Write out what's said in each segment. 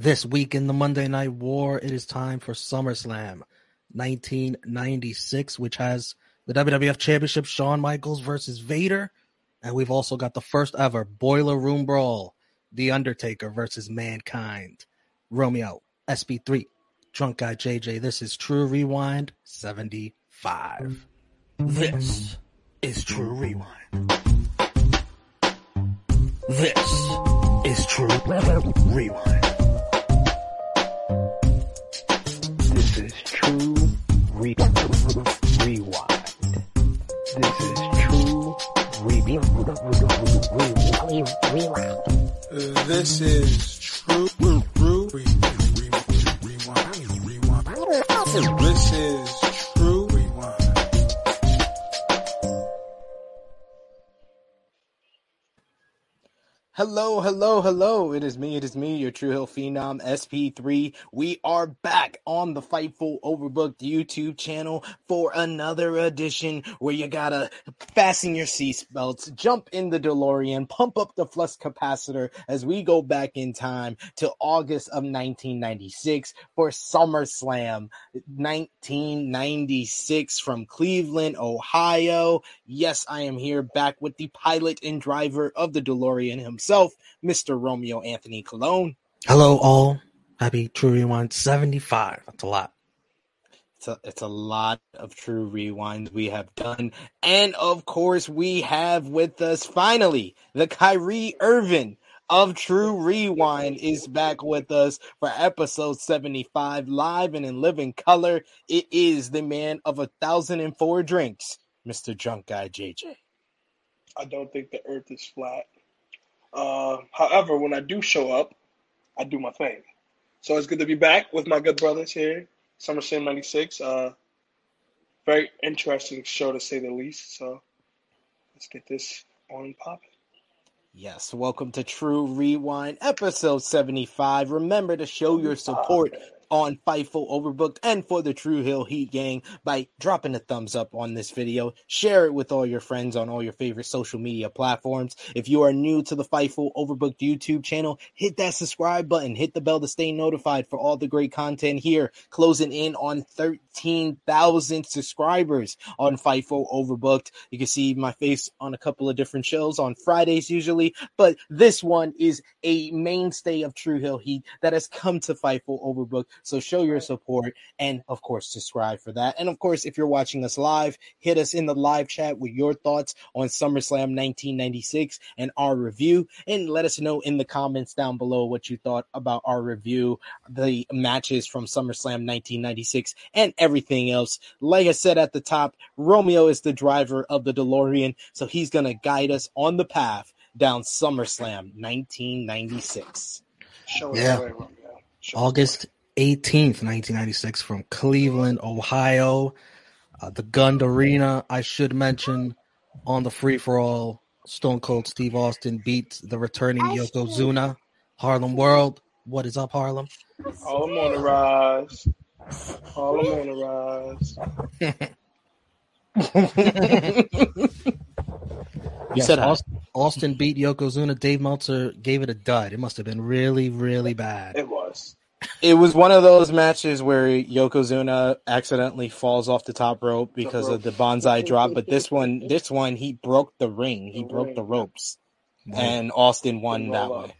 This week in the Monday Night War, it is time for SummerSlam 1996, which has the WWF Championship Shawn Michaels versus Vader. And we've also got the first ever Boiler Room Brawl, The Undertaker versus Mankind. Romeo, SP3, Drunk Guy JJ. This is Tru Rewind 75. This is Tru Rewind. This is Tru Rewind. This is Hello, hello. It is me, it is me, your True Hill Phenom SP3. We are back on the Fightful Overbooked YouTube channel for another edition where you gotta fasten your seatbelts, jump in the DeLorean, pump up the flux capacitor as we go back in time to August of 1996 for SummerSlam 1996 from Cleveland, Ohio. Yes, I am here back with the pilot and driver of the DeLorean himself, Mr. Romeo Anthony Cologne. Hello, all. Happy Tru Rewind 75. That's a lot. It's a, it's a lot of true rewinds we have done. And of course, we have with us finally the Kyrie Irving of Tru Rewind is back with us for episode 75, live and in living color. It is the man of a thousand and four drinks, Mr. Drunk Guy JJ. I don't think the earth is flat. However, when I do show up, I do my thing. So it's good to be back with my good brothers here. SummerSlam 96. Uh, very interesting show to say the least. So let's get this on and popping. Yes, welcome to Tru Rewind, episode 75. Remember to show your support on Fightful Overbooked and for the True Hill Heat Gang by dropping a thumbs up on this video. Share it with all your friends on all your favorite social media platforms. If you are new to the Fightful Overbooked YouTube channel, hit that subscribe button, hit the bell to stay notified for all the great content here. Closing in on 13,000 subscribers on Fightful Overbooked. You can see my face on a couple of different shows on Fridays usually, but this one is a mainstay of True Hill Heat that has come to Fightful Overbooked. So show your support and, of course, subscribe for that. And, of course, if you're watching us live, hit us in the live chat with your thoughts on SummerSlam 1996 and our review. And let us know in the comments down below what you thought about our review, the matches from SummerSlam 1996, and everything else. Like I said at the top, Romeo is the driver of the DeLorean, so he's going to guide us on the path down SummerSlam 1996. Show us Yeah. way, Show August 18th, 1996, from Cleveland, Ohio. Uh, the Gund Arena, I should mention, on the free for all, Stone Cold Steve Austin beat the returning Yokozuna. Harlem World. What is up, Harlem? the way. All I'm on the rise. All I'm on the rise. You Yes, said. Austin, Austin beat Yokozuna. Dave Meltzer gave it a dud. It must have been really, really bad. It was. It was one of those matches where Yokozuna accidentally falls off the top rope because of the Banzai drop, but this one, this one, he broke the ring, he The broke ring, the yeah. ropes, and Austin won that roll way. up.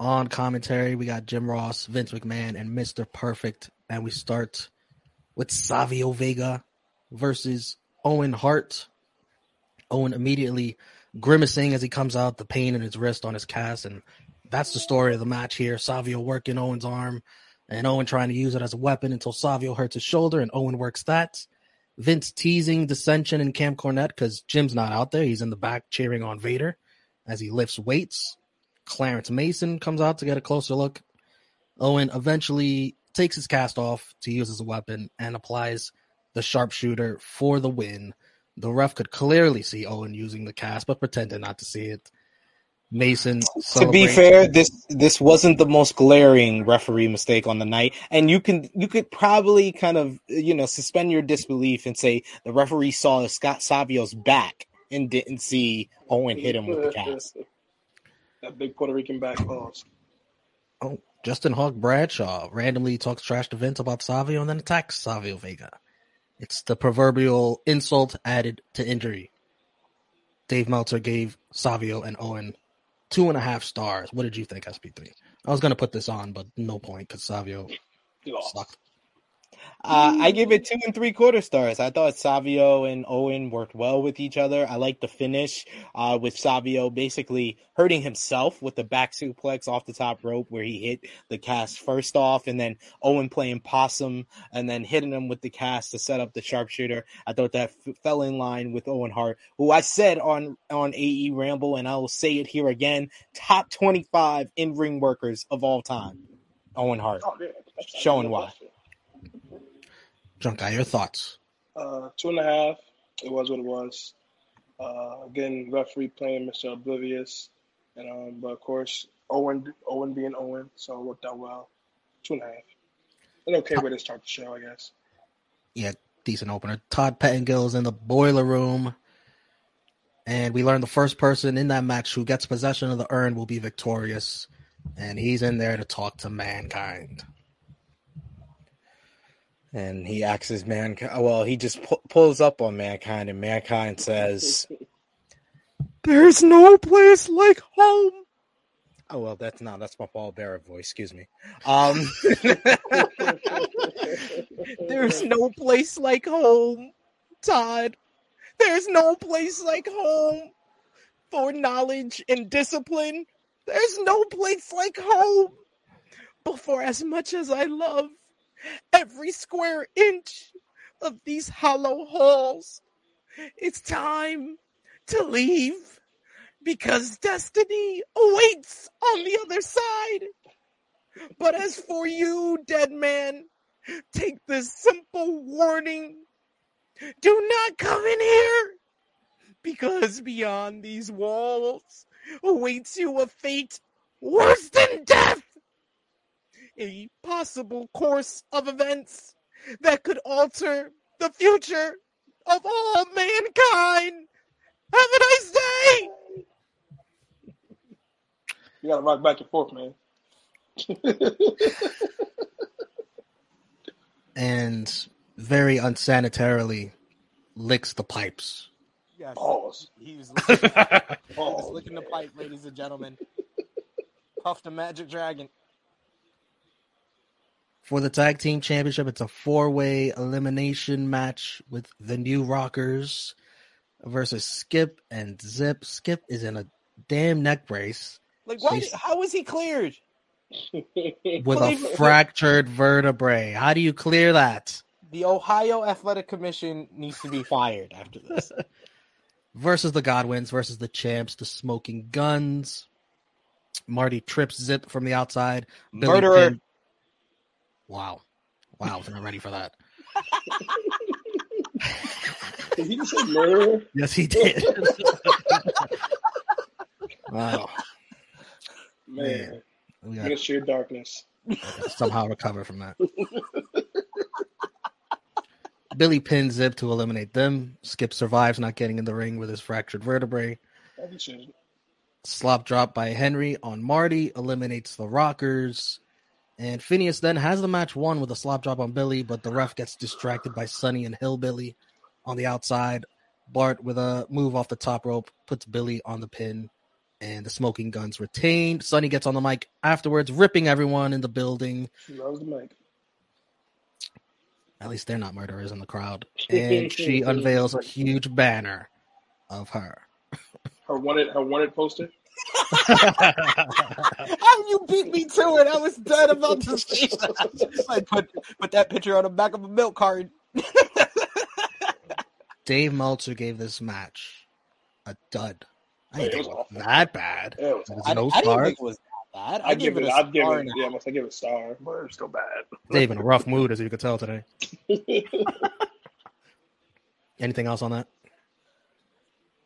On commentary, we got Jim Ross, Vince McMahon, and Mr. Perfect. And we start with Savio Vega versus Owen Hart. Owen immediately grimacing as he comes out, the pain in his wrist on his cast. And that's the story of the match here. Savio working Owen's arm and Owen trying to use it as a weapon until Savio hurts his shoulder and Owen works that. Vince teasing dissension in Camp Cornette because Jim's not out there. He's in the back cheering on Vader as he lifts weights. Clarence Mason comes out to get a closer look. Owen eventually takes his cast off to use as a weapon and applies the sharpshooter for the win. The ref could clearly see Owen using the cast, but pretended not to see it. Mason. To be fair, this this wasn't the most glaring referee mistake on the night, and you can you could probably kind of you know suspend your disbelief and say the referee saw Scott Savio's back and didn't see Owen hit him with the cast. that big Puerto Rican back pause. Oh, Justin Hawk Bradshaw randomly talks trash to Vince about Savio and then attacks Savio Vega. It's the proverbial insult added to injury. Dave Meltzer gave Savio and Owen two and a half stars. What did you think, SP3? I was going to put this on, but no point because Savio sucked. Uh, I give it two and three quarter stars. I thought Savio and Owen worked well with each other. I like the finish uh, with Savio basically hurting himself with the back suplex off the top rope where he hit the cast first off, and then Owen playing possum and then hitting him with the cast to set up the sharpshooter. I thought that f- fell in line with Owen Hart, who I said on on AE Ramble, and I will say it here again: top twenty five in ring workers of all time. Owen Hart. Oh, Showing why. Drunk guy, your thoughts? Uh, two and a half. It was what it was. Uh, again, referee playing Mr. Oblivious, and um, but of course Owen, Owen being Owen, so it worked out well. Two and a half. An okay way to start the show, I guess. Yeah, decent opener. Todd Pettingill's in the boiler room. And we learn the first person in that match who gets possession of the urn will be victorious. And he's in there to talk to mankind. And he axes mankind. Well, he just pu- pulls up on mankind, and mankind says, "There's no place like home." Oh well, that's not that's my Paul Bearer voice. Excuse me. Um, there's no place like home, Todd. There's no place like home for knowledge and discipline. There's no place like home. But for as much as I love every square inch of these hollow halls. It's time to leave because destiny awaits on the other side. But as for you, dead man, take this simple warning. Do not come in here because beyond these walls awaits you a fate worse than death a possible course of events that could alter the future of all mankind. Have a nice day. You gotta rock back and forth, man. And very unsanitarily licks the pipes. Yes, Pause. he was licking, he was licking the pipe, ladies and gentlemen. Puff the magic dragon. For the tag team championship, it's a four way elimination match with the new Rockers versus Skip and Zip. Skip is in a damn neck brace Like, why? How was he cleared? with a fractured vertebrae. How do you clear that? The Ohio Athletic Commission needs to be fired after this. Versus the Godwins versus the champs, the Smoking Guns. Marty trips Zip from the outside. Billy Murderer. Pin- Wow. Wow, I was not ready for that. Did he just say murder? Yes, he did. wow. Man, We in the got sheer darkness. somehow recover from that. Billy pins Zip to eliminate them. Skip survives not getting in the ring with his fractured vertebrae. As he should. Slop drop by Henry on Marty eliminates the Rockers. And Phineas then has the match won with a slop drop on Billy, but the ref gets distracted by Sunny and Hillbilly on the outside. Bart with a move off the top rope puts Billy on the pin, and the smoking guns retained. Sunny gets on the mic afterwards, ripping everyone in the building. She loves the mic. At least they're not murderers in the crowd. And she unveils a huge banner of her. Her wanted her wanted poster. How you beat me to it? I was dead about to say that. I put put that picture on the back of a milk carton. Dave Meltzer gave this match a dud. I didn't think it was that bad. It was It was I, no I didn't think it was that bad. I, I'd give it a I'd give star it. and a Yeah, I must give it a star, but it's still bad. Dave in a rough mood, as you could tell today. Anything else on that?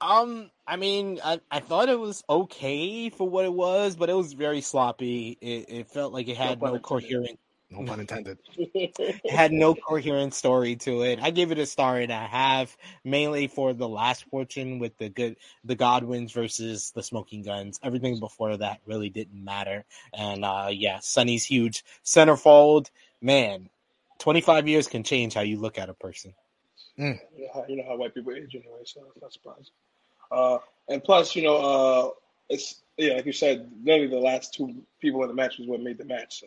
Um, I mean, I, I thought it was okay for what it was, but it was very sloppy. It, it felt like it had pun no coherent No pun intended. it had no coherent story to it. I give it a star and a half, mainly for the last portion with the good the Godwins versus the Smoking Guns. Everything before that really didn't matter. And uh yeah, Sunny's huge centerfold. Man, twenty five years can change how you look at a person. You know, how, you know how white people age anyway, so it's not surprising. Uh, and plus, you know, uh, it's yeah, like you said, literally the last two people in the match was what made the match, so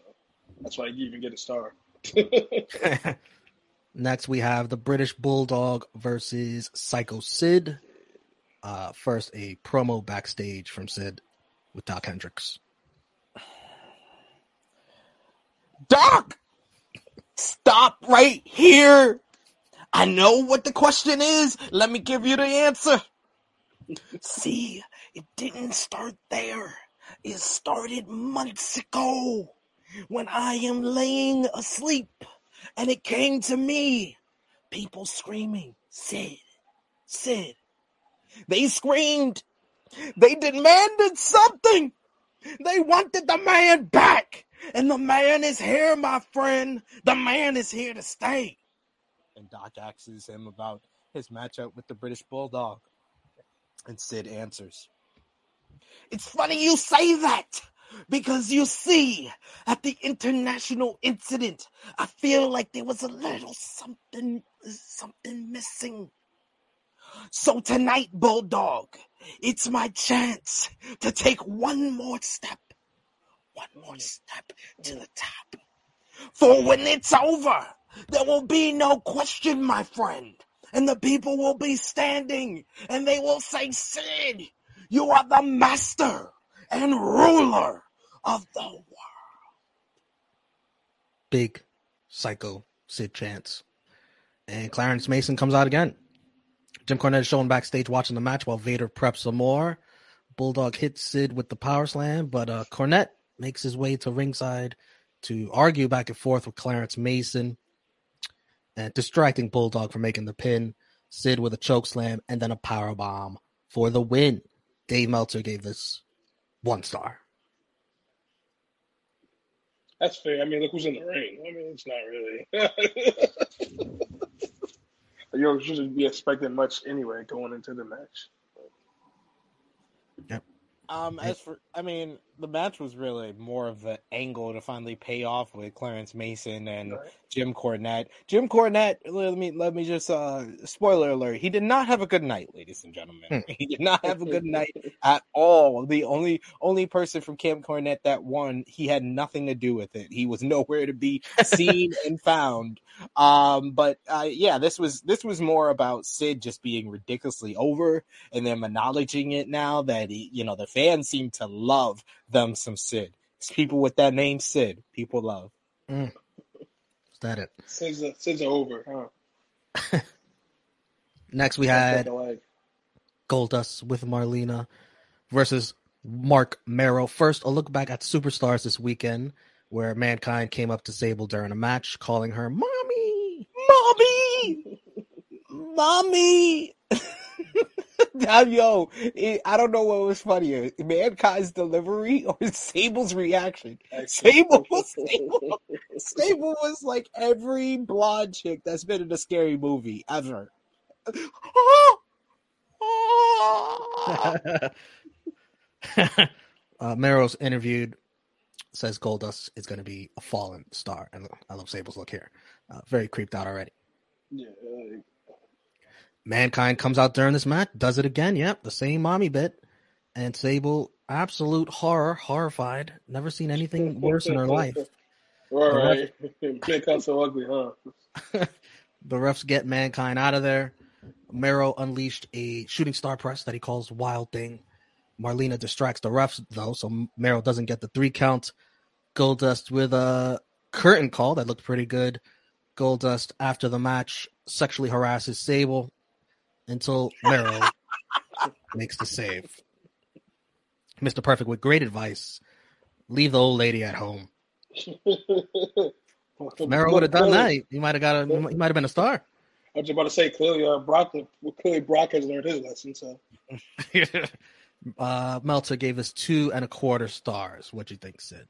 that's why you even get a star. Next, we have the British Bulldog versus Psycho Sid. Uh, first, a promo backstage from Sid with Dok Hendrix. Doc, stop right here. I know what the question is. Let me give you the answer. See, it didn't start there. It started months ago when I am laying asleep and it came to me. People screaming, Sid, Sid. They screamed. They demanded something. They wanted the man back. And the man is here, my friend. The man is here to stay. And Doc asks him about his matchup with the British Bulldog. And Sid answers, It's funny you say that. Because you see, at the international incident, I feel like there was a little something, something missing. So tonight, Bulldog, it's my chance to take one more step, one more step to the top. For when it's over, there will be no question, my friend. And the people will be standing and they will say, Sid, you are the master and ruler of the world. Big Psycho Sid chance. And Clarence Mason comes out again. Jim Cornette is showing backstage watching the match while Vader preps some more. Bulldog hits Sid with the power slam, but uh, Cornette makes his way to ringside to argue back and forth with Clarence Mason and distracting Bulldog from making the pin. Sid with a choke slam and then a power bomb for the win. Dave Meltzer gave this one star. That's fair. I mean, look who's in the ring. I mean, it's not really. you shouldn't be expecting much anyway going into the match. Yep. Um, as for, I mean, the match was really more of the angle to finally pay off with Clarence Mason and Right. Jim Cornette. Jim Cornette, let me let me just uh spoiler alert, he did not have a good night, ladies and gentlemen. He did not have a good night at all. The only only person from Camp Cornette that won, he had nothing to do with it. He was nowhere to be seen and found. Um, but uh, yeah, this was this was more about Sid just being ridiculously over and them acknowledging it now that he, you know the fans seem to love them some Sid. It's people with that name Sid, people love. Mm. Is that it? Sid's, Sid's over, huh? Next, we had what I like. Goldust with Marlena versus Marc Mero. First, a look back at Superstars this weekend, where Mankind came up to Sable during a match, calling her "mommy." Mommy, mommy. Now, yo, it, I don't know what was funnier, Mankind's delivery or Sable's reaction. Sable, Sable, Sable was like every blonde chick that's been in a scary movie ever. uh, Mero's interviewed says Goldust is going to be a fallen star, and I love Sable's look here. Uh, very creeped out already. Yeah, like, Mankind comes out during this match, does it again. Yep, the same mommy bit. And Sable, absolute horror, horrified. Never seen anything worse in her life. All right. Can't come so ugly, huh? The refs get Mankind out of there. Mero unleashed a shooting star press that he calls Wild Thing. Marlena distracts the refs, though, so Mero doesn't get the three count. Goldust with a curtain call that looked pretty good. Goldust, after the match, sexually harasses Sable until Mero makes the save. Mr. Perfect with great advice. Leave the old lady at home. Mero would have done that. He- might have got a. He might have been a star. I was just about to say clearly, uh, Brock. Clearly, Brock has learned his lesson. So uh, Meltzer gave us two and a quarter stars. What do you think, Sid?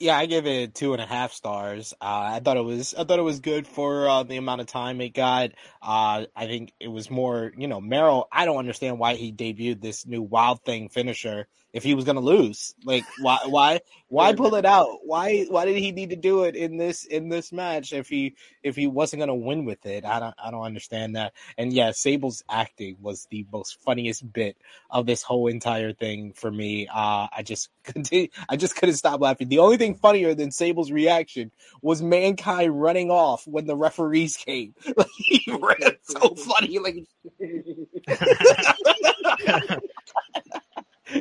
Yeah, I give it two and a half stars. Uh, I thought it was I thought it was good for uh, the amount of time it got. Uh, I think it was more, you know, Merrill. I don't understand why he debuted this new Wild Thing finisher if he was going to lose. Like, why, why, why pull it out? Why, why did he need to do it in this in this match if he if he wasn't going to win with it? I don't I don't understand that. And yeah, Sable's acting was the most funniest bit of this whole entire thing for me. Uh, I just continue, I just couldn't stop laughing. The only thing funnier than Sable's reaction was Mankind running off when the referees came. Like he ran so funny. Like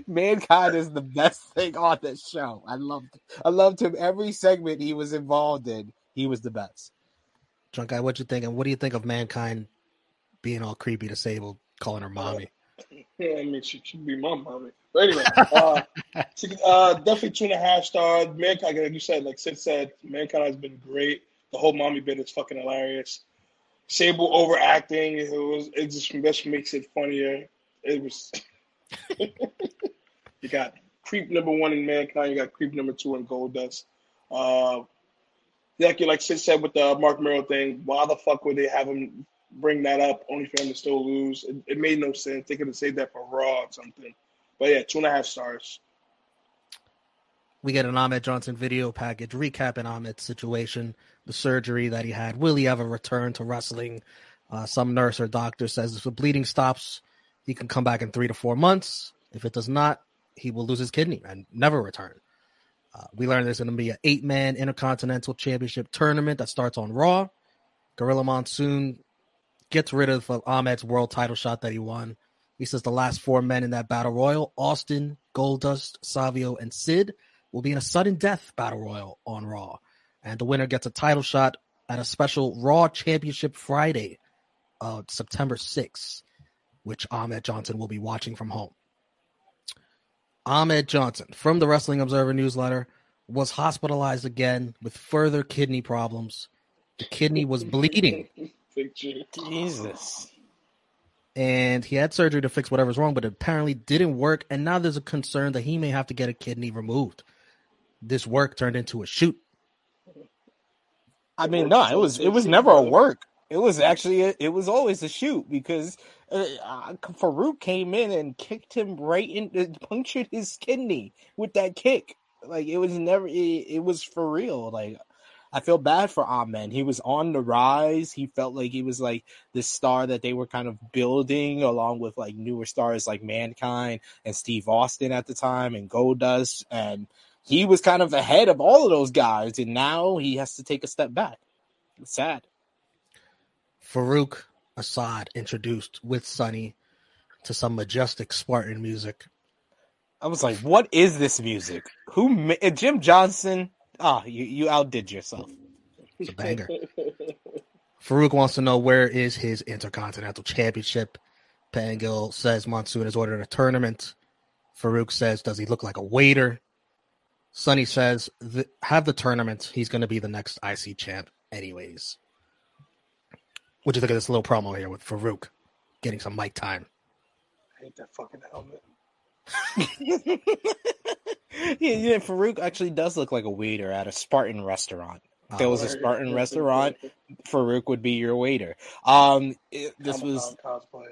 Mankind is the best thing on this show. I loved, I loved him every segment he was involved in. He was the best. Drunk guy, what you think? And what do you think of mankind being all creepy disabled, calling her mommy? yeah, I mean, she should be my mommy. But anyway, uh, uh, definitely two and a half stars. Mankind, like you said, like Sid said, Mankind has been great. The whole mommy bit is fucking hilarious. Sable overacting, it was it just just makes it funnier. It was. you got creep number one in Mankind. You got creep number two in Goldust. Uh, like you like Sid said with the Mark Merrill thing, why the fuck would they have him bring that up only for him to still lose? It, it made no sense. They could have saved that for Raw or something. But yeah, two and a half stars. We get an Ahmed Johnson video package recapping Ahmed's situation, the surgery that he had. Will he ever return to wrestling? Uh, some nurse or doctor says if the bleeding stops, he can come back in three to four months. If it does not, he will lose his kidney and never return. Uh, we learned there's going to be an eight man intercontinental championship tournament that starts on Raw. Gorilla Monsoon gets rid of Ahmed's world title shot that he won. He says the last four men in that battle royal Austin, Goldust, Savio, and Sid will be in a sudden death battle royal on Raw. And the winner gets a title shot at a special Raw Championship Friday, uh, September 6th, which Ahmed Johnson will be watching from home. Ahmed Johnson from the Wrestling Observer newsletter was hospitalized again with further kidney problems. The kidney was bleeding Jesus. and he had surgery to fix whatever's wrong, but it apparently didn't work. And now there's a concern that he may have to get a kidney removed. This work turned into a shoot. I mean, no, it was it was never a work. It was actually a, it was always a shoot because uh, uh, Faarooq came in and kicked him right in, uh, punctured his kidney with that kick. Like it was never, it, it was for real. Like I feel bad for Ahmed. He was on the rise. He felt like he was like the star that they were kind of building along with like newer stars like Mankind and Steve Austin at the time and Goldust. And he was kind of ahead of all of those guys. And now he has to take a step back. It's sad. Faarooq Asaad introduced with Sunny to some majestic Spartan music. I was like, "What is this music? Who? Ma- uh, Jim Johnston? Ah, you you outdid yourself." It's a banger. Faarooq wants to know where is his Intercontinental Championship. Pangil says Monsoon has ordered a tournament. Faarooq says, does he look like a waiter? Sunny says, have the tournament. He's going to be the next IC champ anyways. What do you think of this little promo here with Faarooq getting some mic time? I hate that fucking helmet. yeah, yeah, Faarooq actually does look like a waiter at a Spartan restaurant. If there was a Spartan restaurant, Faarooq would be your waiter. Um, it- this was Comic-Con cosplay.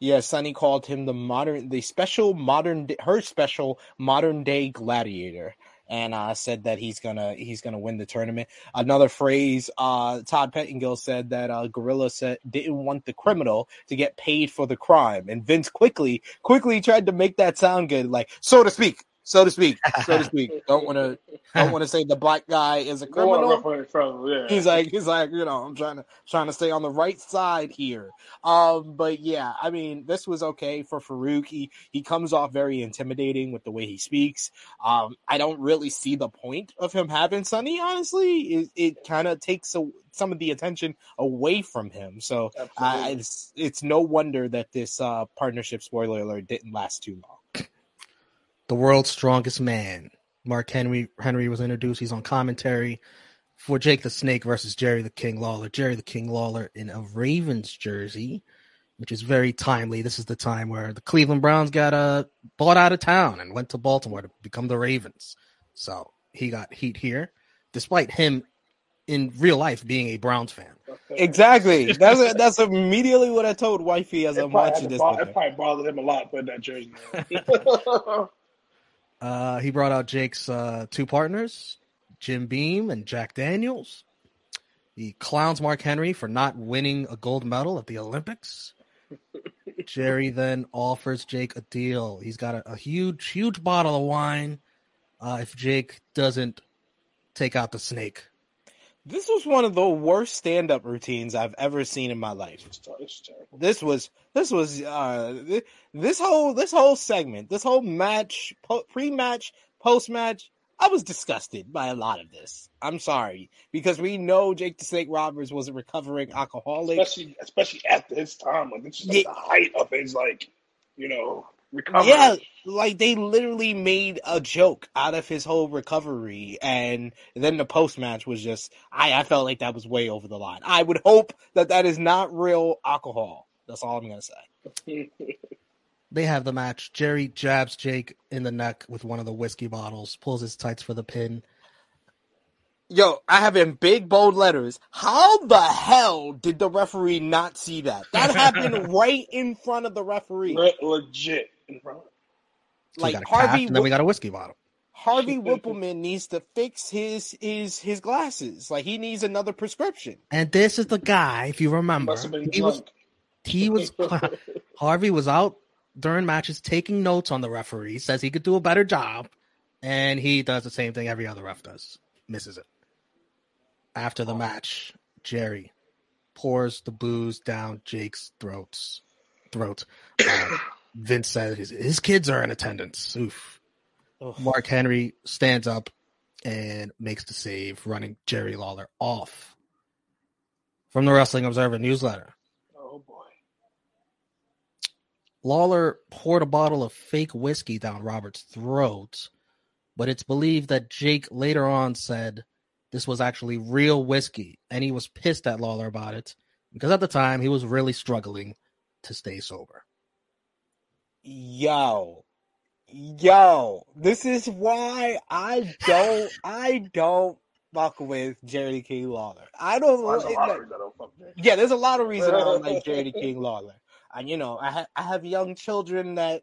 yeah. Sunny called him the modern, the special modern, her special modern day gladiator, and uh, said that he's gonna he's gonna win the tournament. Another phrase, uh, Todd Pettingill said that uh, Gorilla said didn't want the criminal to get paid for the crime, and Vince quickly quickly tried to make that sound good, like so to speak so to speak, so to speak. Don't want to don't want to say the black guy is a criminal. Yeah. He's like he's like you know I'm trying to trying to stay on the right side here. Um, but yeah, I mean this was okay for Faarooq. He he comes off very intimidating with the way he speaks. Um, I don't really see the point of him having Sunny. Honestly, it, it kind of takes a, some of the attention away from him. So uh, it's it's no wonder that this uh, partnership spoiler alert didn't last too long the world's strongest man. Mark Henry Henry was introduced. He's on commentary for Jake the Snake versus Jerry the King Lawler. Jerry the King Lawler in a Ravens jersey, which is very timely. This is the time where the Cleveland Browns got uh, bought out of town and went to Baltimore to become the Ravens. So he got heat here, despite him in real life being a Browns fan. Exactly. That's a, that's immediately what I told wifey as I'm watching this. It probably bothered him a lot putting that jersey. Uh, he brought out Jake's uh, two partners, Jim Beam and Jack Daniels. He clowns Mark Henry for not winning a gold medal at the Olympics. Jerry then offers Jake a deal. He's got a, a huge, huge bottle of wine uh, if Jake doesn't take out the snake. This was one of the worst stand-up routines I've ever seen in my life. This was this was uh this whole this whole segment, this whole match, pre-match, post-match. I was disgusted by a lot of this. I'm sorry because we know Jake the Snake Roberts was a recovering alcoholic, especially especially at this time. Like this is like yeah. the height of his like you know recovery. Yeah, like they literally made a joke out of his whole recovery, and then the post match was just I I felt like that was way over the line. I would hope that that is not real alcohol. That's all I'm gonna say. they have the match. Jerry jabs Jake in the neck with one of the whiskey bottles, pulls his tights for the pin. Yo, I have in big bold letters. How the hell did the referee not see that? That happened right in front of the referee. legit in front. So like Harvey, and then we got a whiskey bottle. Harvey Whippleman needs to fix his his his glasses. Like he needs another prescription. And this is the guy, if you remember, he was he was Harvey was out during matches taking notes on the referee. Says he could do a better job, and he does the same thing every other ref does. Misses it. After the match, Jerry pours the booze down Jake's throats. Throat. Uh, Vince said his, his kids are in attendance. Oof. Mark Henry stands up and makes the save, running Jerry Lawler off. From the Wrestling Observer newsletter. Oh boy. Lawler poured a bottle of fake whiskey down Robert's throat, but it's believed that Jake later on said this was actually real whiskey, and he was pissed at Lawler about it because at the time he was really struggling to stay sober yo, yo, this is why I don't, I don't fuck with Jerry King Lawler. I don't. Well, like, don't yeah, there's a lot of reasons I don't like Jerry King Lawler. And you know, I ha- I have young children that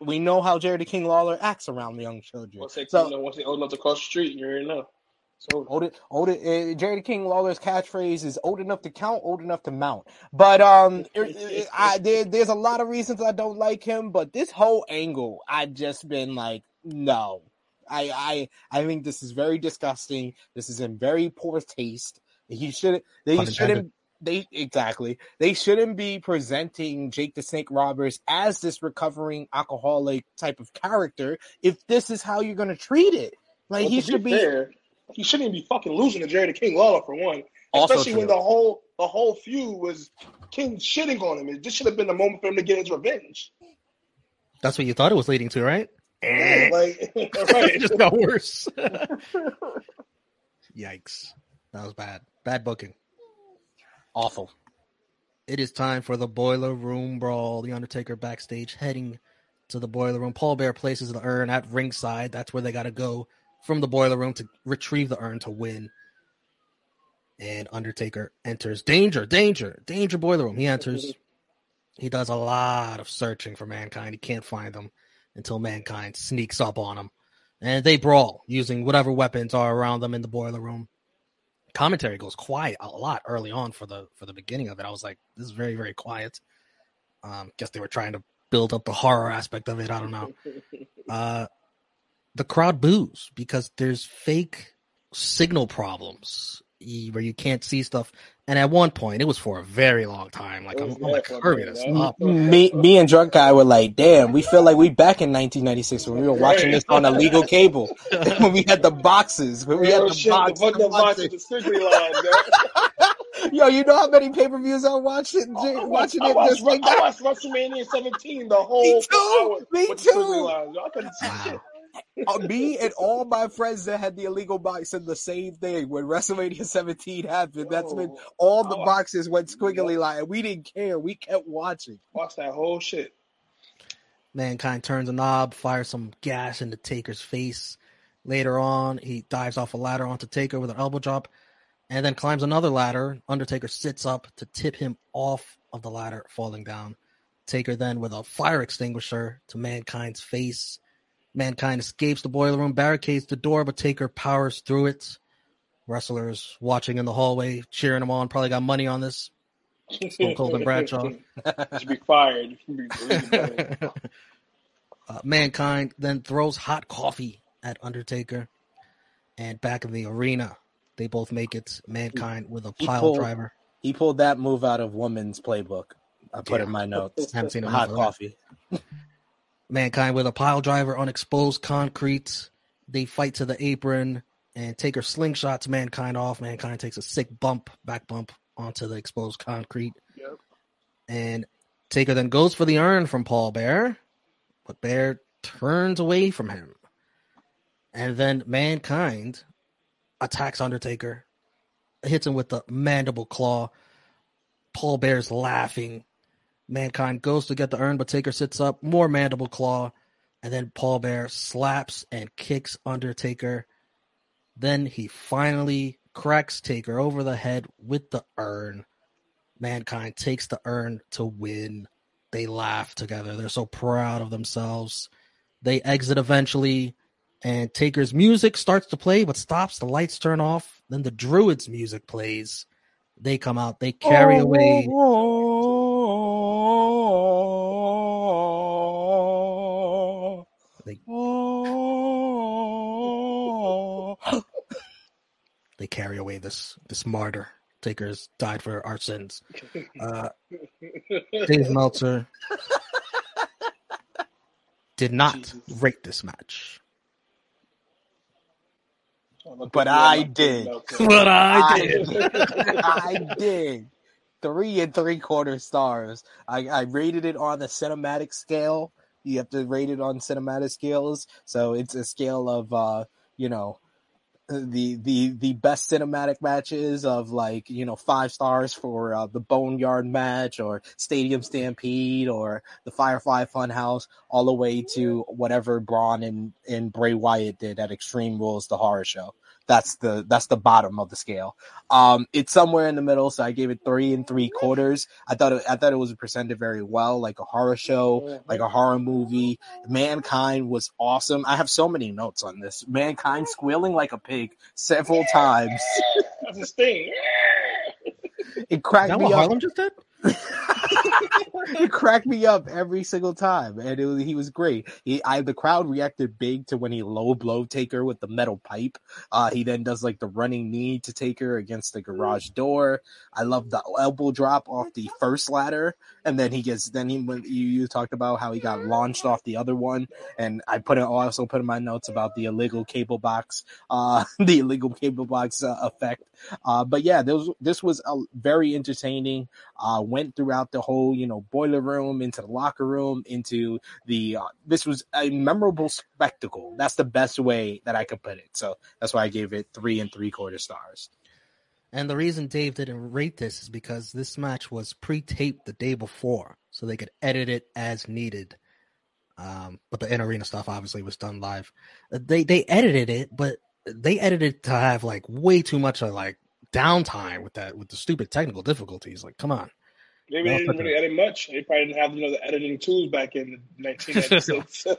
we know how Jerry King Lawler acts around young children. Once they, so, you know, once they old enough to cross the street, you already know. So old, old, uh, Jerry King Lawler's catchphrase is "old enough to count, old enough to mount." But um, I, there, there's a lot of reasons I don't like him, but this whole angle, I've just been like, no, I, I, I think this is very disgusting. This is in very poor taste. He should, they shouldn't, they exactly, they shouldn't be presenting Jake the Snake Roberts as this recovering alcoholic type of character. If this is how you're going to treat it, like well, he should be. Fair, he shouldn't even be fucking losing to Jerry the King Lawler for one. Also Especially true. when the whole the whole feud was King shitting on him. This should have been the moment for him to get his revenge. That's what you thought it was leading to, right? Yeah, like, right. it just got worse. Yikes. That was bad. Bad booking. Awful. It is time for the Boiler Room Brawl. The Undertaker backstage heading to the Boiler Room. Paul Bear places the urn at ringside. That's where they got to go from the boiler room to retrieve the urn to win. And Undertaker enters. Danger, danger, danger, boiler room. He enters. He does a lot of searching for mankind. He can't find them until mankind sneaks up on him and they brawl using whatever weapons are around them in the boiler room. Commentary goes quiet a lot early on for the for the beginning of it. I was like, this is very very quiet. Um, guess they were trying to build up the horror aspect of it. I don't know. Uh, the crowd boos because there's fake signal problems where you can't see stuff. And at one point, it was for a very long time. Like I'm, I'm like, hurry this up. Me, me and drunk guy were like, "Damn, we feel like we back in 1996 when we were watching this on illegal cable when we had the boxes when we had the shit, box. the fucking box with the Strictly. Yo, you know how many pay per views I watched it, I watched, watching I it watched, just like I watched WrestleMania 17, the whole Me four too, hours me with the Strictly too. line. I couldn't see shit. Uh, me and all my friends that had the illegal box said the same thing when WrestleMania 17 happened. That's when all the I boxes went squiggly line. and We didn't care. We kept watching. Watch that whole shit. Mankind turns a knob, fires some gas into Taker's face. Later on, he dives off a ladder onto Taker with an elbow drop, and then climbs another ladder. Undertaker sits up to tip him off of the ladder, falling down. Taker then with a fire extinguisher to Mankind's face. Mankind escapes the boiler room, barricades the door, but Taker powers through it. Wrestlers watching in the hallway, cheering him on, probably got money on this. Stone Cold and Bradshaw. You should be fired. You should be deleted. uh, Mankind then throws hot coffee at Undertaker. And back in the arena, they both make it. Mankind with a He pile pulled- driver. He pulled that move out of woman's playbook. I put Yeah. in my notes. Haven't seen enough Hot coffee. Mankind with a pile driver on exposed concrete. They fight to the apron, and Taker slingshots Mankind off. Mankind takes a sick bump, back bump onto the exposed concrete. Yep. And Taker then goes for the urn from Paul Bear, but Bear turns away from him. And then Mankind attacks Undertaker, hits him with the mandible claw. Paul Bear's laughing. Mankind goes to get the urn, but Taker sits up, more mandible claw, and then Paul Bear slaps and kicks Undertaker. Then he finally cracks Taker over the head with the urn. Mankind takes the urn to win. They laugh together. They're so proud of themselves. They exit eventually, and Taker's music starts to play but stops. The lights turn off. Then the Druids' music plays. They come out. They carry oh, away. They they carry away this this martyr. Taker's died for our sins. Uh, Dave Meltzer did not Jesus. rate this match, But I did. but I I did. I did. Three and three quarter stars. I, I rated it on the cinematic scale. You have to rate it on cinematic scales. So it's a scale of uh, you know, the the the best cinematic matches of like you know five stars for uh, the Boneyard match or Stadium Stampede or the Firefly Funhouse, all the way to whatever Braun and and Bray Wyatt did at Extreme Rules, the horror show. That's the that's the bottom of the scale. Um, it's somewhere in the middle, so I gave it three and three quarters. I thought it, I thought it was presented very well, like a horror show, like a horror movie. Mankind was awesome. I have so many notes on this. Mankind squealing like a pig several times. That's his thing. It Is cracked that me what up. Harlem just did? it cracked me up every single time, and was, he was great. He, I, the crowd reacted big to when he low blow Taker with the metal pipe. Uh, he then does like the running knee to Taker against the garage door. I love the elbow drop off the first ladder, and then he gets then he went. You, you talked about how he got launched off the other one, and I put it also put in my notes about the illegal cable box, uh, the illegal cable box uh, effect. Uh, but yeah, this this was a very entertaining uh, went throughout the whole, you know, boiler room, into the locker room, into the. Uh, this was a memorable spectacle. That's the best way that I could put it. So that's why I gave it three and three quarter stars. And the reason Dave didn't rate this is because this match was pre-taped the day before, so they could edit it as needed. Um, but the in arena stuff obviously was done live. Uh, They they edited it, but they edited it to have like way too much of like downtime with that with the stupid technical difficulties. Like, come on. Maybe they didn't really edit much. They probably didn't have you know the editing tools back in 1996.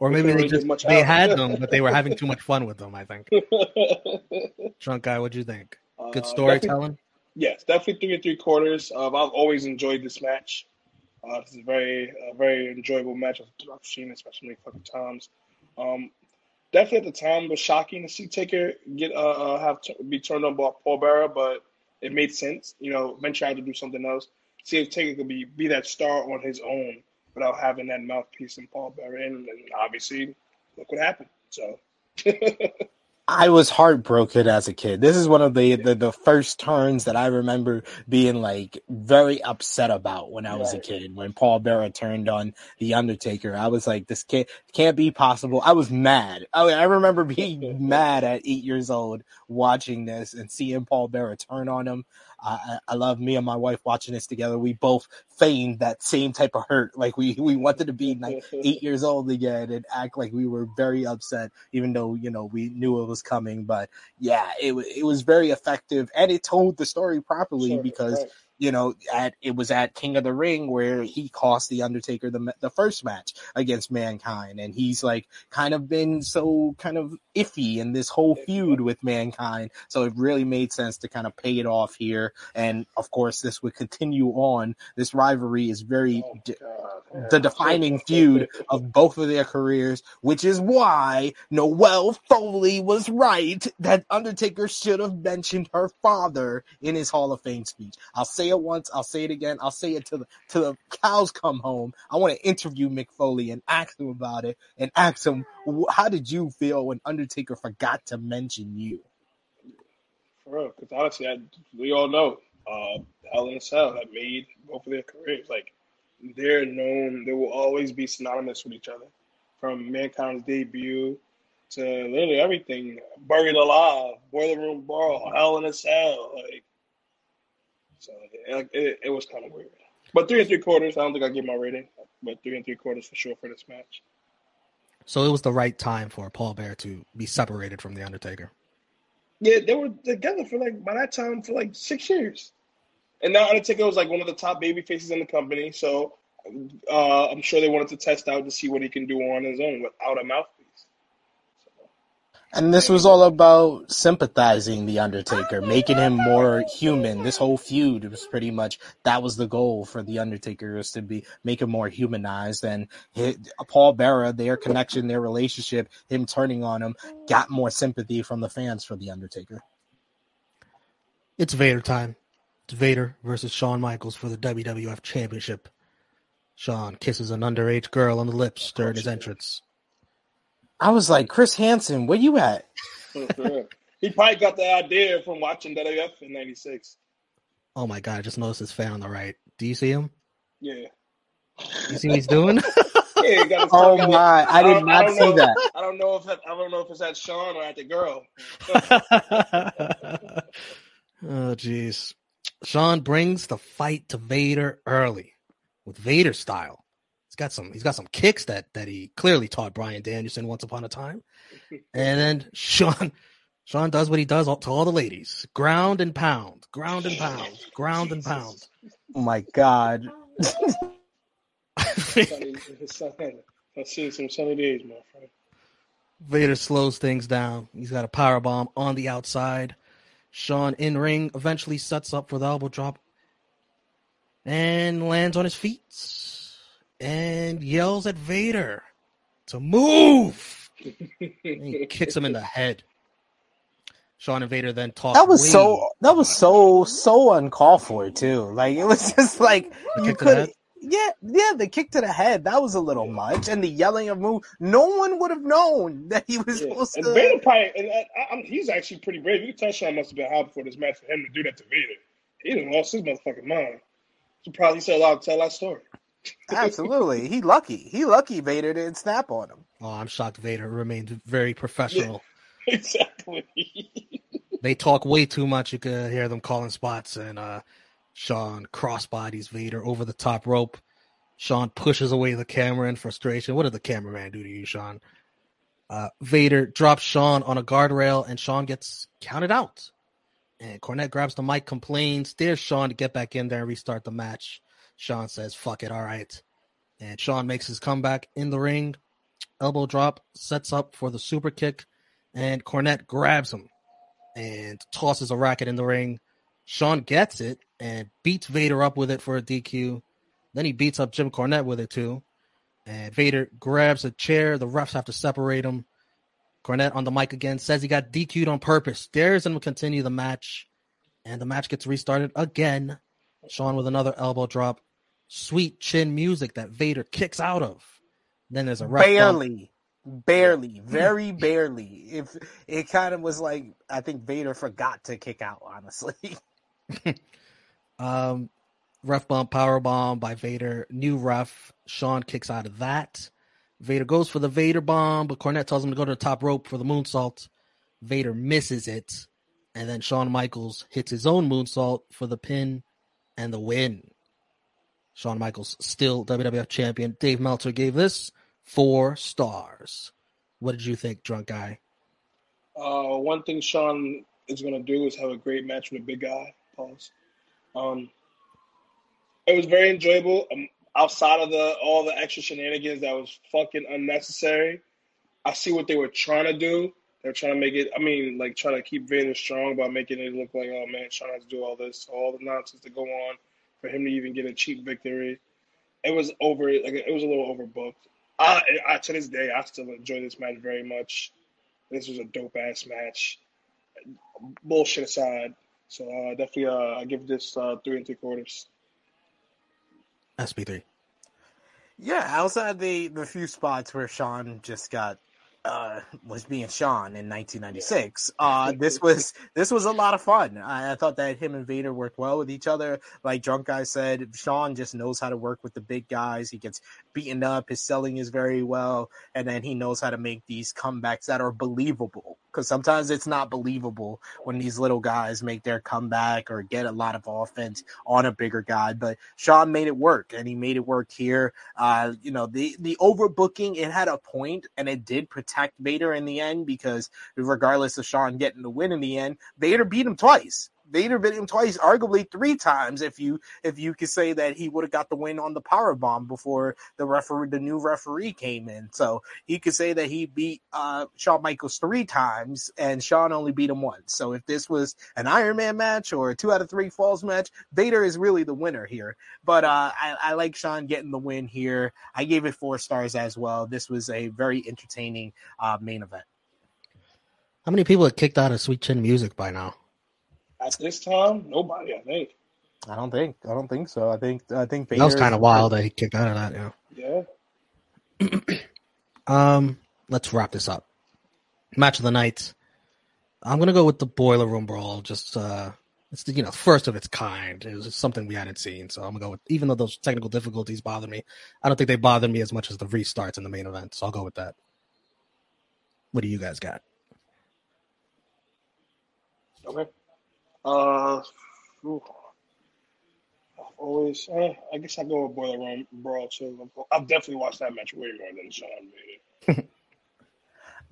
Or maybe they just much they out. had them, but they were having too much fun with them. I think. Drunk guy, what'd you think? Uh, Good storytelling. Yes, definitely three and three quarters. Um, I've always enjoyed this match. Uh, this is a very, a very enjoyable match. I've, seen it especially many fucking times. Um, definitely at the time was shocking to see Taker get uh, uh have t- be turned on by Paul Bearer, but it made sense. You know, eventually I had to do something else. See if Taker could be be that star on his own without having that mouthpiece in Paul Bearer, and, and obviously look what happened. So. I was heartbroken as a kid. This is one of the, the, the first turns that I remember being like very upset about when I was a kid. When Paul Bearer turned on the Undertaker, I was like, "This can't can't be possible." I was mad. I, I remember being mad at eight years old watching this and seeing Paul Bearer turn on him. I, I love me and my wife watching this together. We both feigned that same type of hurt. Like we we wanted to be like eight years old again and act like we were very upset, even though you know we knew it was coming. But yeah, it it was very effective, and it told the story properly Sure, because right. You know at it was at King of the Ring where he cost the Undertaker the the first match against Mankind, and he's like kind of been so kind of iffy in this whole feud with Mankind. So it really made sense to kind of pay it off here, and of course this would continue on. This rivalry is very. Oh, d- God. the defining feud of both of their careers, which is why Noelle Foley was right that Undertaker should have mentioned her father in his Hall of Fame speech. I'll say it once, I'll say it again, I'll say it till the till the cows come home. I want to interview Mick Foley and ask him about it and ask him how did you feel when Undertaker forgot to mention you? For real, because honestly, I, we all know uh, a Cell that made both of their careers. Like they're known, they will always be synonymous with each other. From Mankind's debut to literally everything, Buried Alive, Boiler Room Brawl, Hell in a Cell. Like, so it, it, it was kind of weird. But three and three quarters, I don't think I give my rating, but three and three quarters for sure for this match. So it was the right time for Paul Bear to be separated from the Undertaker. Yeah, they were together for like by that time for like six years, and now Undertaker was like one of the top baby faces in the company. So uh, I'm sure they wanted to test out to see what he can do on his own without a mouthpiece. And this was all about sympathizing the Undertaker, making him more human. This whole feud was pretty much that was the goal for the Undertaker was to be make him more humanized. And hi Paul Bearer, their connection, their relationship, him turning on him, got more sympathy from the fans for the Undertaker. It's Vader time. It's Vader versus Shawn Michaels for the WWF Championship. Shawn kisses an underage girl on the lips during his entrance. I was like, Chris Hansen, where you at? he probably got the idea from watching WWF in '96. Oh my god, I just noticed his fan on the right. Do you see him? Yeah, You see what he's doing? yeah. He got his Oh my, I did don't- not don't see know- that. I don't know if that, I don't know if it's at Shawn or at the girl. oh jeez. Shawn brings the fight to Vader early with Vader style. He's got some he's got some kicks that that he clearly taught Bryan Danielson once upon a time. And then Sean Shawn does what he does all- to all the ladies. Ground and pound, ground and pound, ground and pound. Oh my God. I've seen some sunny days, my friend. Vader slows things down. He's got a power bomb on the outside. Shawn in ring eventually sets up for the elbow drop and lands on his feet and yells at Vader to move. And he kicks him in the head. Shawn and Vader then talk. That was way- so. That was so so uncalled for too. Like it was just like The you kick to the could. Yeah, yeah. The kick to the head that was a little much, and the yelling of "move." No one would have known that he was Yeah. supposed And to. Vader probably, and I, I, I'm- he's actually pretty brave. You can tell Shawn must have been high before this match for him to do that to Vader. He didn't lost his motherfucking mind. Surprised he said allowed to tell that story. Absolutely, he lucky. He lucky Vader didn't snap on him. Oh, I'm shocked Vader remained very professional. exactly. They talk way too much. You could hear them calling spots, and uh, Shawn crossbodies Vader over the top rope. Shawn pushes away the camera in frustration. What did the cameraman do to you, Shawn? Uh, Vader drops Shawn on a guardrail, and Shawn gets counted out. And Cornette grabs the mic, complains, dares Shawn to get back in there and restart the match. Shawn says, fuck it, all right. And Shawn makes his comeback in the ring, elbow drop, sets up for the super kick, and Cornette grabs him and tosses a racket in the ring. Shawn gets it and beats Vader up with it for a DQ. Then he beats up Jim Cornette with it too. And Vader grabs a chair. The refs have to separate him. Cornette on the mic again says he got DQ'd on purpose. Dares him to continue the match. And the match gets restarted again. Shawn with another elbow drop. Sweet chin music that Vader kicks out of. Then there's a ref bump. barely, barely, very barely. If it kind of was like, I think Vader forgot to kick out. Honestly, Um, ref bump, power bomb by Vader. New ref. Shawn kicks out of that. Vader goes for the Vader bomb, but Cornette tells him to go to the top rope for the moonsault. Vader misses it, and then Shawn Michaels hits his own moonsault for the pin and the win. Shawn Michaels still WWF champion. Dave Meltzer gave this four stars. What did you think, drunk guy? Uh, one thing Shawn is going to do is have a great match with a big guy. Pause. Um, it was very enjoyable. Um, outside of the all the extra shenanigans that was fucking unnecessary, I see what they were trying to do. They're trying to make it. I mean, like trying to keep Vader strong by making it look like, oh man, Shawn has to do all this, all the nonsense to go on for him to even get a cheap victory. It was over. Like it was a little overbooked. I, I to this day, I still enjoy this match very much. This was a dope ass match. Bullshit aside, so uh, definitely, uh, I give this uh, three and three quarters. SP3. yeah. Outside the the few spots where Shawn just got uh was being Shawn in 1996. Uh, this was this was a lot of fun. I, I thought that him and Vader worked well with each other. Like drunk guy said, Shawn just knows how to work with the big guys. He gets beaten up. His selling is very well, and then he knows how to make these comebacks that are believable. Because sometimes it's not believable when these little guys make their comeback or get a lot of offense on a bigger guy. But Shawn made it work, and he made it work here. Uh, you know, the the overbooking it had a point, and it did protect Vader in the end because regardless of Shawn getting the win in the end, Vader beat him twice. Vader beat him twice, arguably three times, if you if you could say that he would have got the win on the power bomb before the referee, the new referee came in. So he could say that he beat uh, Shawn Michaels three times, and Shawn only beat him once. So if this was an Iron Man match or a two out of three falls match, Vader is really the winner here. But uh, I, I like Shawn getting the win here. I gave it four stars as well. This was a very entertaining uh, main event. How many people have kicked out of Sweet Chin Music by now? At this time, nobody. I think. I don't think. I don't think so. I think. I think That was kind of wild that he kicked out of that. Yeah. Yeah. Um, let's wrap this up. Match of the night. I'm gonna go with the Boiler Room Brawl. Just uh, it's the you know first of its kind. It was something we hadn't seen, so I'm gonna go with. Even though those technical difficulties bothered me, I don't think they bothered me as much as the restarts in the main event. So I'll go with that. What do you guys got? Okay. Uh, ooh. Always, eh, I guess I go with Boiler Room Brawl too. I've definitely watched that match way more than Shawn Vader.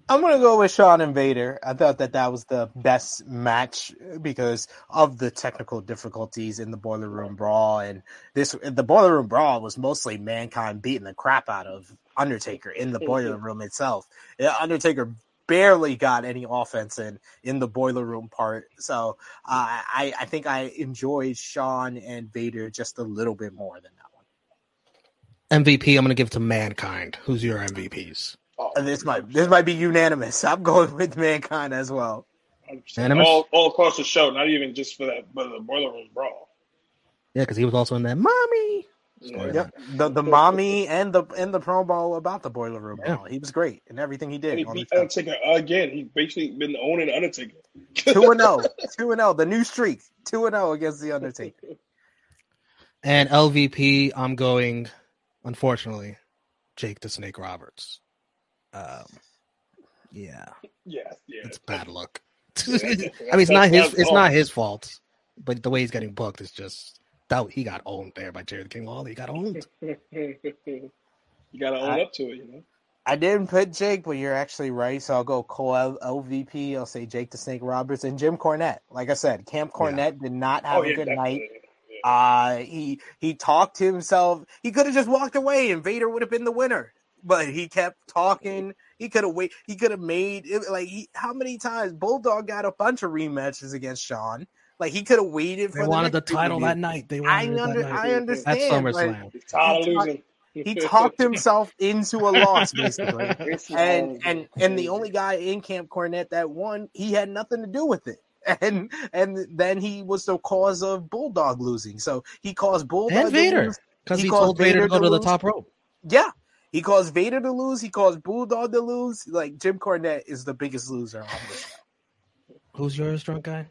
I'm gonna go with Shawn and Vader. I thought that that was the best match because of the technical difficulties in the Boiler Room Brawl, and this the Boiler Room Brawl was mostly Mankind beating the crap out of Undertaker in the Boiler Room itself. Yeah, Undertaker barely got any offense in in the Boiler Room part, so uh, I I think I enjoyed Shawn and Vader just a little bit more than that one. MVP. I'm gonna give to Mankind. Who's your MVPs? Oh, And this might this might be unanimous. I'm going with Mankind as well. 100%. All, all across the show, not even just for that, but the Boiler Room Brawl. Yeah, because he was also in that mommy. Yeah. Yep. The the mommy and the and the promo about the boiler room. Yeah. brawl. He was great in everything he And did. he on the beat. Undertaker again. He's basically been owning the Undertaker. Two and zero. Two and zero. The new streak. Two and zero against the Undertaker. And LVP. I'm going. Unfortunately, Jake the Snake Roberts. Um, yeah, Yeah, yeah. it's bad luck. I mean, it's not his. It's not his fault, but the way he's getting booked is just that he got owned there by Jerry the King Lawler. He got owned. you gotta own I- up to it, you know. I didn't put Jake, but you're actually right. So I'll go Cole L- LVP. I'll say Jake the Snake Roberts and Jim Cornette. Like I said, Camp Cornette did not have oh a yeah, good night. definitely. Yeah. Uh, he he talked to himself. He could have just walked away, and Vader would have been the winner. but he kept talking. He could have wait. He could have made it like he, how many times Bulldog got a bunch of rematches against Shawn. Like he could have waited for They the wanted the next title that night. They I wanted it that night. I understand. like, SummerSlam. He's tired of He talked- losing. he talked himself into a loss basically. And and and the only guy in Camp Cornette that won, he had nothing to do with it. And and then he was the cause of Bulldog losing. So he caused Bulldog and Vader. Because He he, caused told Vader, Vader to go to to the lose. top rope. Yeah. He caused Vader to lose. He caused Bulldog to lose. Like Jim Cornette is the biggest loser on this. Who's yours, drunk guy?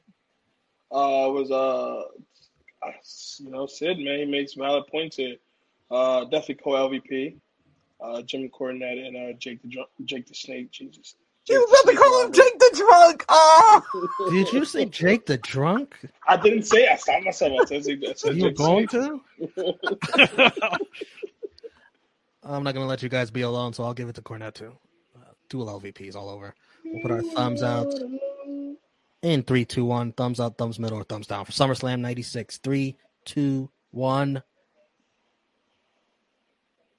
Uh, was uh, you know, Sid man, he makes valid points here. Uh, definitely co LVP. Uh, Jim Cornette and uh, Jake the Dr- Jake the Snake. Jesus. You Jake was about to Snake call him Jake the Drunk. Oh, Did you say Jake the drunk? I didn't say. I stopped myself. I said, I said You Jake the going Snake. to? I'm not gonna let you guys be alone, so I'll give it to Cornette too. Uh, dual LVPs all over. We'll put our thumbs out in three, two, one. Thumbs up, thumbs middle, or thumbs down for SummerSlam '96. Three, two, one.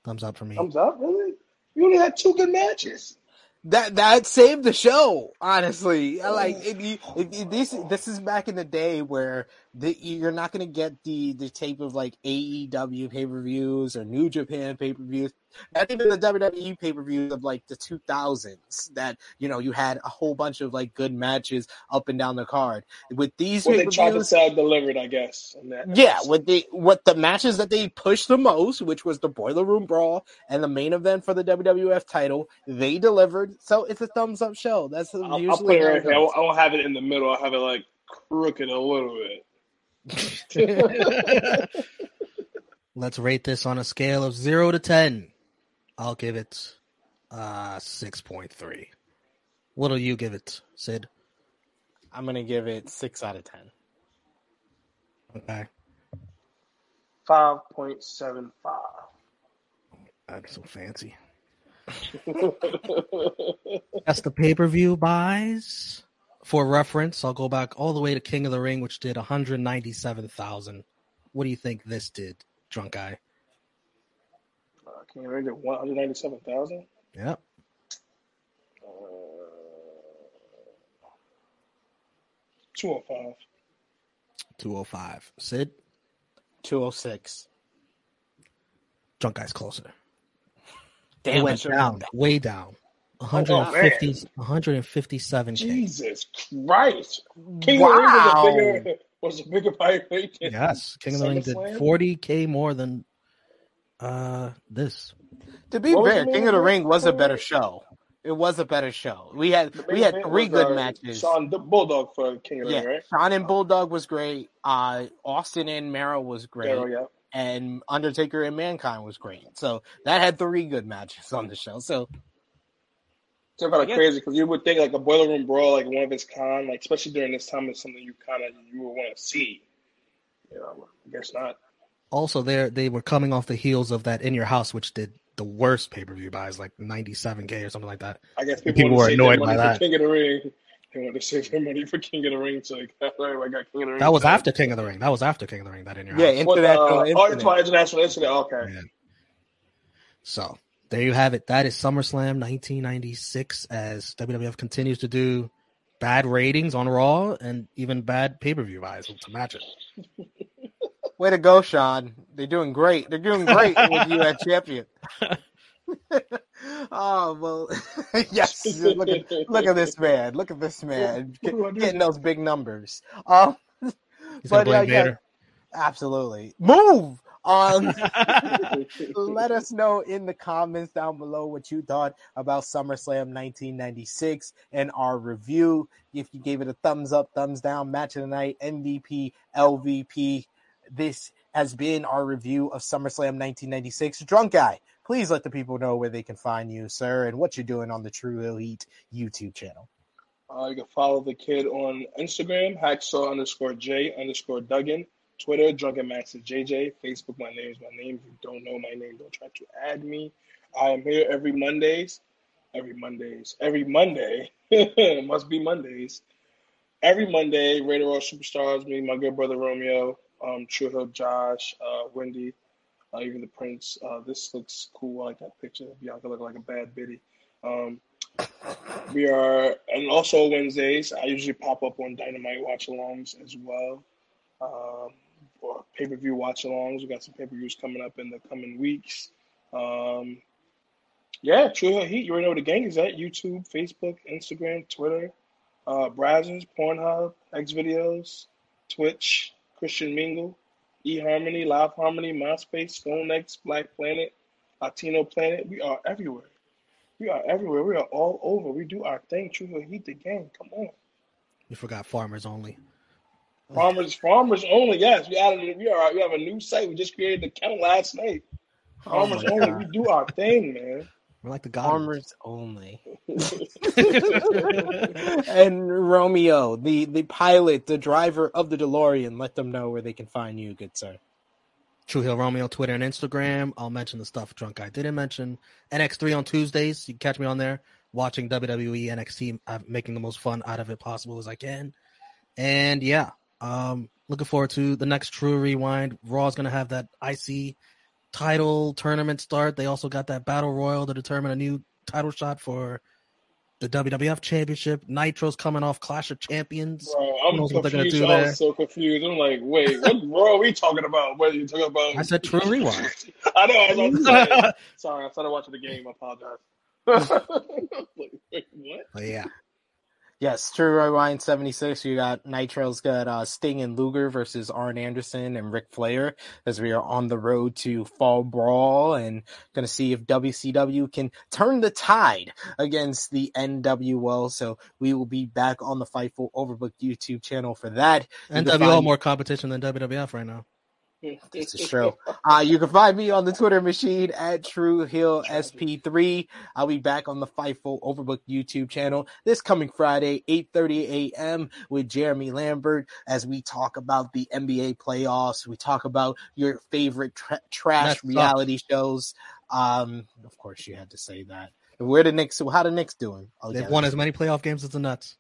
Thumbs up for me. Thumbs up, really? You only had two good matches. that that saved the show. Honestly, like if you, if you, this. This is back in the day where the, you're not going to get the the tape of like AEW pay per views or New Japan pay per views. Not even the WWE pay per views of like the 2000s. That you know you had a whole bunch of like good matches up and down the card. With these Well, they tried to sell delivered, I guess. that yeah, with the what the matches that they pushed the most, which was the Boiler Room Brawl and the main event for the WWF title, they delivered. So it's a thumbs up show. That's I'll, I'll usually put it right here. I goes. won't, I won't have it in the middle. I'll have it like crooked a little bit. Let's rate this on a scale of zero to ten. I'll give it uh six point three. What'll you give it, Sid? I'm gonna give it six out of ten. Okay. Five point seven five. That's so fancy. That's the pay per view buys. For reference, I'll go back all the way to King of the Ring, which did 197,000. What do you think this did, drunk guy? Uh, can you rate it one hundred ninety-seven thousand? Yep. Two hundred five. 205. Sid, Two oh six. drunk guy's closer. Damn, it went down, way down. Oh, 150, man. 157k. Jesus Christ! King Wow. of the Ring was a bigger was a bigger fight Yes, King of the Ring did 40k more than uh this. To be What fair, King main of the Ring was a better show. It was a better show. We had we had three good uh, matches. Shawn the Bulldog for King of the Yeah, Ring, right? Shawn and Bulldog was great. Uh, Austin and Mero was great. Daryl, yeah. and Undertaker and Mankind was great. So that had three good matches on the show. So It's kind of Yeah. crazy because you would think like a boiler room brawl, like one of its kind, like especially during this time, is something you kind of you would want to see. You know, I guess not. Also, they they were coming off the heels of that In Your House, which did the worst pay per view buys, like 97k or something like that. I guess people, People want were to save their annoyed money by for that. King of the Ring. They want to save their money for King of the Ring, so they got, I got King of the Ring. That was tag. after King of the Ring. That was after King of the Ring. That In Your yeah, House. What, uh, International oh, Incident. it's my international incident. Okay. Yeah. So there you have it. That is SummerSlam 1996 as WWF continues to do bad ratings on Raw and even bad pay per view buys to match it. Way to go, Shawn. They're doing great. They're doing great with you at champion. oh well, yes. Look at look at this man. Look at this man What do I do? getting those big numbers. Um, He's but gonna uh, yeah, absolutely. Move. Um, let us know in the comments down below what you thought about SummerSlam 1996 and our review. If you gave it a thumbs up, thumbs down, match of the night, MVP, LVP. This has been our review of SummerSlam 1996. Drunk Guy, please let the people know where they can find you, sir, and what you're doing on the True Elite YouTube channel. Uh, you can follow the kid on Instagram, hacksaw underscore J underscore Duggan. Twitter, Drunken Master JJ. Facebook, my name is my name. If you don't know my name, don't try to add me. I am here every Mondays. Every Mondays. Every Monday. it must be Mondays. Every Monday, Radar All Superstars, me, my good brother Romeo, um, True Hill Josh, uh, Wendy, uh, even the Prince. Uh, this looks cool. I like that picture. Bianca look like a bad biddy. Um, we are, and also Wednesdays, I usually pop up on Dynamite watch alongs as well. Um, or pay per view watch alongs. We got some pay per views coming up in the coming weeks. Um, yeah, True Hill Heat. You already know where the gang is at YouTube, Facebook, Instagram, Twitter, uh, Brazzers, Pornhub, X Videos, Twitch, Christian Mingle, eHarmony, Live Harmony, MySpace, PhoneX, Black Planet, Latino Planet. We are everywhere. We are everywhere. We are all over. We do our thing. True Hill Heat the gang. Come on. You forgot farmers only. Farmers, farmers only. Yes, we added. it. We are. We have a new site. We just created the account last night. Farmers my only. God. We do our thing, man. We're like the Goblins. Farmers only. and Romeo, the the pilot, the driver of the DeLorean, let them know where they can find you, good sir. True Hill Romeo, Twitter and Instagram. I'll mention the stuff Drunk Guy didn't mention. NX3 on Tuesdays. You can catch me on there watching WWE NXT, uh, making the most fun out of it possible as I can. And yeah, um, looking forward to the next Tru Rewind. Raw's going to have that IC title tournament start. They also got that Battle Royal to determine a new title shot for the WWF Championship. Nitro's coming off Clash of Champions. Bro, I'm knows gonna confused. do I there. so confused. I'm like, wait, what Raw are we talking about? What are you talking about? I said Tru Rewind. I know. I was about to say. Sorry, I started watching the game. I apologize. like, wait, what? But yeah, Yes, Tru Rewind 76. You got Nitro's got uh, Sting and Luger versus Arn Anderson and Ric Flair as we are on the road to Fall Brawl and going to see if WCW can turn the tide against the NWO. So we will be back on the Fightful Overbook YouTube channel for that. You NWO find- more competition than WWF right now. This is true. Uh, you can find me on the Twitter machine at True Hill SP3. I'll be back on the Fightful Overbook YouTube channel this coming Friday, 8:30 a.m. with Jeremy Lambert as we talk about the NBA playoffs. We talk about your favorite tra- trash That sucks. reality shows. Um, of course, you had to say that. Where the Knicks? How the Knicks doing? Oh, They've yeah, won as many playoff games as the Nuts.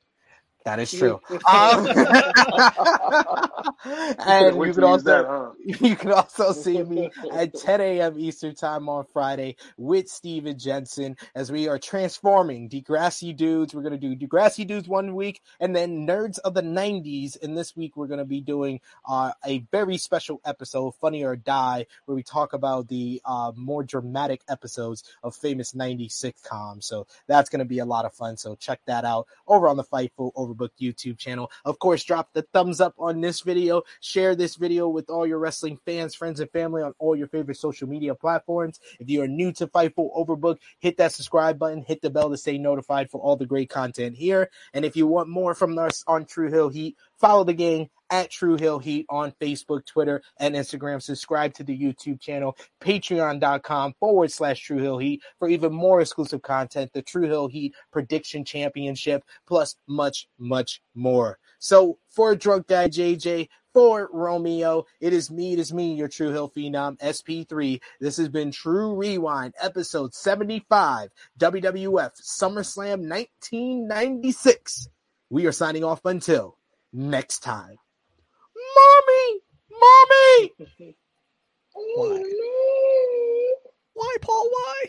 That is true. Um, and you can use that, also huh? you can also see me at 10 a.m. Eastern time on Friday with Steven Jensen as we are transforming Degrassi Dudes. We're going to do Degrassi Dudes one week and then Nerds of the 90s. And this week we're going to be doing uh, a very special episode, Funny or Die, where we talk about the uh, more dramatic episodes of famous 90s sitcoms. So that's going to be a lot of fun. So check that out over on the Fightful Overbook YouTube channel. Of course, drop the thumbs up on this video. Share this video with all your wrestling fans, friends, and family on all your favorite social media platforms. If you are new to Fightful Overbook, hit that subscribe button, hit the bell to stay notified for all the great content here. And if you want more from us on True Hill Heat, follow the gang at True Hill Heat on Facebook, Twitter, and Instagram. Subscribe to the YouTube channel, patreon.com forward slash True Hill Heat for even more exclusive content, the True Hill Heat Prediction Championship, plus much, much more. So for Drunk Guy JJ, for Romeo, it is me, it is me, your True Hill Phenom SP3. This has been Tru Rewind, episode 75, WWF SummerSlam 1996. We are signing off until next time. Mommy! Mommy! Why? Why, Paul? Why?